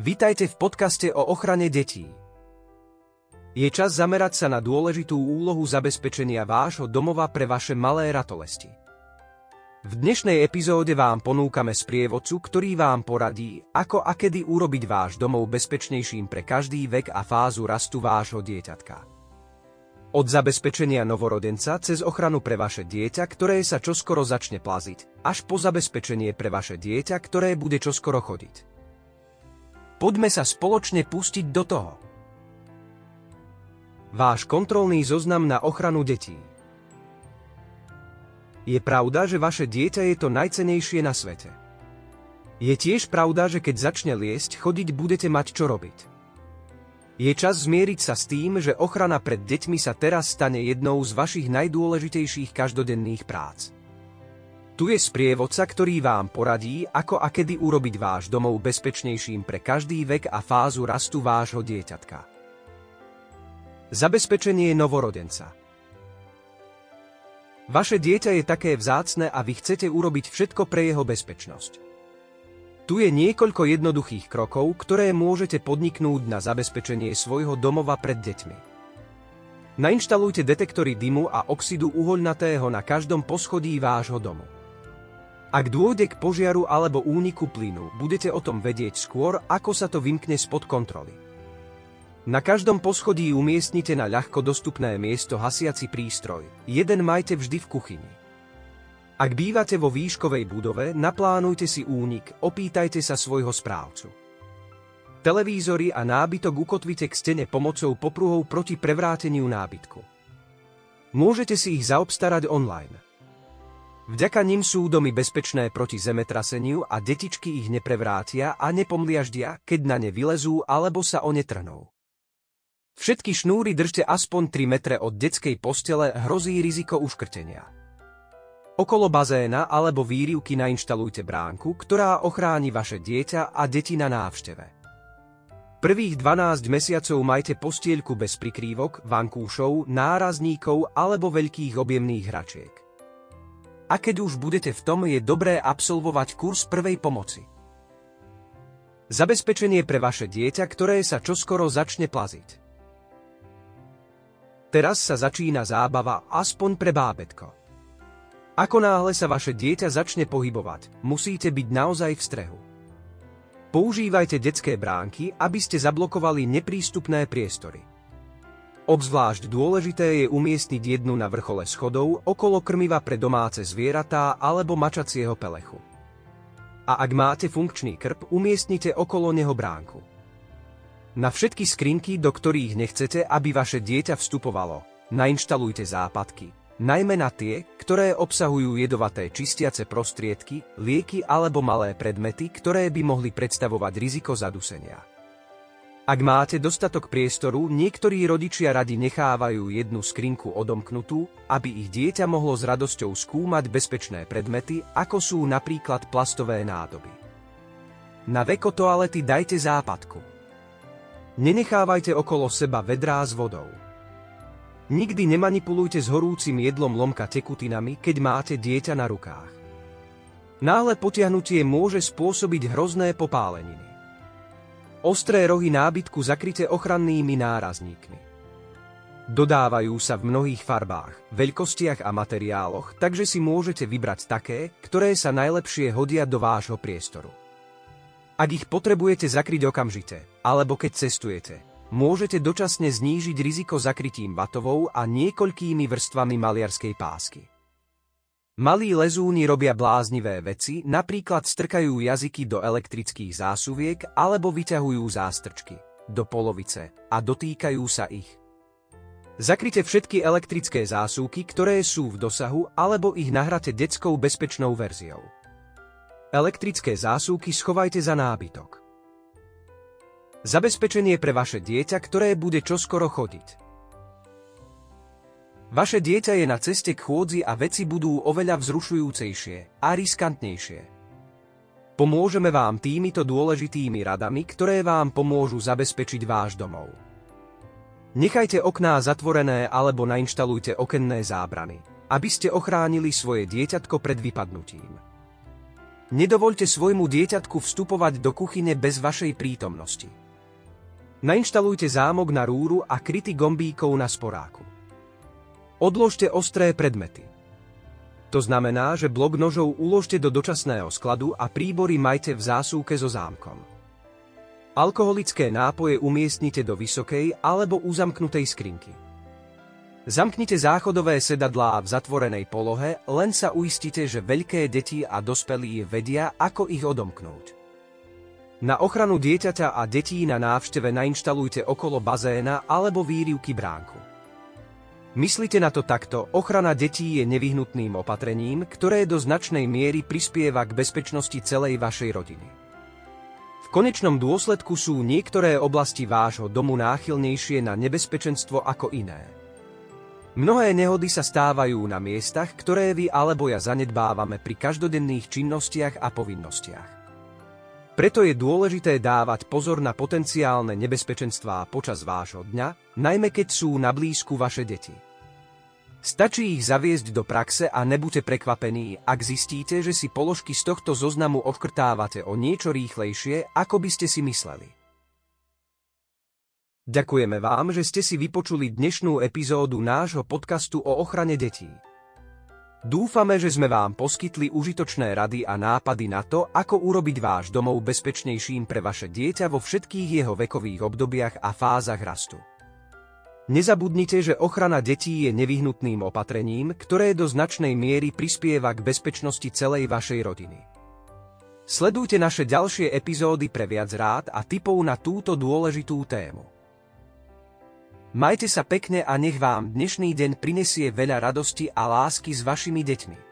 Vitajte v podcaste o ochrane detí. Je čas zamerať sa na dôležitú úlohu zabezpečenia vášho domova pre vaše malé ratolesti. V dnešnej epizóde vám ponúkame sprievodcu, ktorý vám poradí, ako a kedy urobiť váš domov bezpečnejším pre každý vek a fázu rastu vášho dieťatka. Od zabezpečenia novorodenca cez ochranu pre vaše dieťa, ktoré sa čoskoro začne plaziť, až po zabezpečenie pre vaše dieťa, ktoré bude čoskoro chodiť. Poďme sa spoločne pustiť do toho. Váš kontrolný zoznam na ochranu detí. Je pravda, že vaše dieťa je to najcenejšie na svete. Je tiež pravda, že keď začne liesť, chodiť budete mať čo robiť. Je čas zmieriť sa s tým, že ochrana pred deťmi sa teraz stane jednou z vašich najdôležitejších každodenných prác. Tu je sprievodca, ktorý vám poradí, ako a kedy urobiť váš domov bezpečnejším pre každý vek a fázu rastu vášho dieťatka. Zabezpečenie novorodenca – Vaše dieťa je také vzácne a vy chcete urobiť všetko pre jeho bezpečnosť. Tu je niekoľko jednoduchých krokov, ktoré môžete podniknúť na zabezpečenie svojho domova pred deťmi. Nainštalujte detektory dymu a oxidu uhoľnatého na každom poschodí vášho domu. Ak dôjde k požiaru alebo úniku plynu, budete o tom vedieť skôr, ako sa to vymkne spod kontroly. Na každom poschodí umiestnite na ľahko dostupné miesto hasiaci prístroj. Jeden majte vždy v kuchyni. Ak bývate vo výškovej budove, naplánujte si únik, opýtajte sa svojho správcu. Televízory a nábytok ukotvite k stene pomocou popruhov proti prevráteniu nábytku. Môžete si ich zaobstarať online. Vďaka nim sú domy bezpečné proti zemetraseniu a detičky ich neprevrátia a nepomliaždia, keď na ne vylezú alebo sa o ne trhnú. Všetky šnúry držte aspoň 3 metre od detskej postele, hrozí riziko uškrtenia. Okolo bazéna alebo výrivky nainštalujte bránku, ktorá ochráni vaše dieťa a deti na návšteve. Prvých 12 mesiacov majte postielku bez prikrývok, vankúšov, nárazníkov alebo veľkých objemných hračiek. A keď už budete v tom, je dobré absolvovať kurz prvej pomoci. Zabezpečenie pre vaše dieťa, ktoré sa čoskoro začne plaziť. Teraz sa začína zábava aspoň pre bábetko. Ako náhle sa vaše dieťa začne pohybovať, musíte byť naozaj v strehu. Používajte detské bránky, aby ste zablokovali neprístupné priestory. Obzvlášť dôležité je umiestniť jednu na vrchole schodov okolo krmiva pre domáce zvieratá alebo mačacieho pelechu. A ak máte funkčný krp, umiestnite okolo neho bránku. Na všetky skrinky, do ktorých nechcete, aby vaše dieťa vstupovalo, nainštalujte západky. Najmä na tie, ktoré obsahujú jedovaté čistiace prostriedky, lieky alebo malé predmety, ktoré by mohli predstavovať riziko zadusenia. Ak máte dostatok priestoru, niektorí rodičia radi nechávajú jednu skrinku odomknutú, aby ich dieťa mohlo s radosťou skúmať bezpečné predmety, ako sú napríklad plastové nádoby. Na veko toalety dajte západku. Nenechávajte okolo seba vedrá s vodou. Nikdy nemanipulujte s horúcim jedlom lomka tekutinami, keď máte dieťa na rukách. Náhle potiahnutie môže spôsobiť hrozné popáleniny. Ostré rohy nábytku zakryte ochrannými nárazníkmi. Dodávajú sa v mnohých farbách, veľkostiach a materiáloch, takže si môžete vybrať také, ktoré sa najlepšie hodia do vášho priestoru. Ak ich potrebujete zakryť okamžite, alebo keď cestujete, môžete dočasne znížiť riziko zakrytím batovou a niekoľkými vrstvami maliarskej pásky. Malí lezúni robia bláznivé veci, napríklad strkajú jazyky do elektrických zásuviek alebo vyťahujú zástrčky do polovice a dotýkajú sa ich. Zakryte všetky elektrické zásuvky, ktoré sú v dosahu, alebo ich nahrate detskou bezpečnou verziou. Elektrické zásuvky schovajte za nábytok. Zabezpečenie pre vaše dieťa, ktoré bude čoskoro chodiť. Vaše dieťa je na ceste k chôdzi a veci budú oveľa vzrušujúcejšie a riskantnejšie. Pomôžeme vám týmito dôležitými radami, ktoré vám pomôžu zabezpečiť váš domov. Nechajte okná zatvorené alebo nainštalujte okenné zábrany, aby ste ochránili svoje dieťatko pred vypadnutím. Nedovoľte svojmu dieťatku vstupovať do kuchyne bez vašej prítomnosti. Nainštalujte zámok na rúru a kryty gombíkov na sporáku. Odložte ostré predmety. To znamená, že blok nožov uložte do dočasného skladu a príbory majte v zásúke so zámkom. Alkoholické nápoje umiestnite do vysokej alebo uzamknutej skrinky. Zamknite záchodové sedadlá v zatvorenej polohe, len sa uistite, že veľké deti a dospelí vedia, ako ich odomknúť. Na ochranu dieťaťa a detí na návšteve nainštalujte okolo bazéna alebo výrivky bránku. Myslíte na to takto, ochrana detí je nevyhnutným opatrením, ktoré do značnej miery prispieva k bezpečnosti celej vašej rodiny. V konečnom dôsledku sú niektoré oblasti vášho domu náchylnejšie na nebezpečenstvo ako iné. Mnohé nehody sa stávajú na miestach, ktoré vy alebo ja zanedbávame pri každodenných činnostiach a povinnostiach. Preto je dôležité dávať pozor na potenciálne nebezpečenstvá počas vášho dňa, najmä keď sú na blízku vaše deti. Stačí ich zaviesť do praxe a nebuďte prekvapení, ak zistíte, že si položky z tohto zoznamu odkrtávate o niečo rýchlejšie, ako by ste si mysleli. Ďakujeme vám, že ste si vypočuli dnešnú epizódu nášho podcastu o ochrane detí. Dúfame, že sme vám poskytli užitočné rady a nápady na to, ako urobiť váš domov bezpečnejším pre vaše dieťa vo všetkých jeho vekových obdobiach a fázach rastu. Nezabudnite, že ochrana detí je nevyhnutným opatrením, ktoré do značnej miery prispieva k bezpečnosti celej vašej rodiny. Sledujte naše ďalšie epizódy pre viac rád a tipov na túto dôležitú tému. Majte sa pekne a nech vám dnešný deň prinesie veľa radosti a lásky s vašimi deťmi.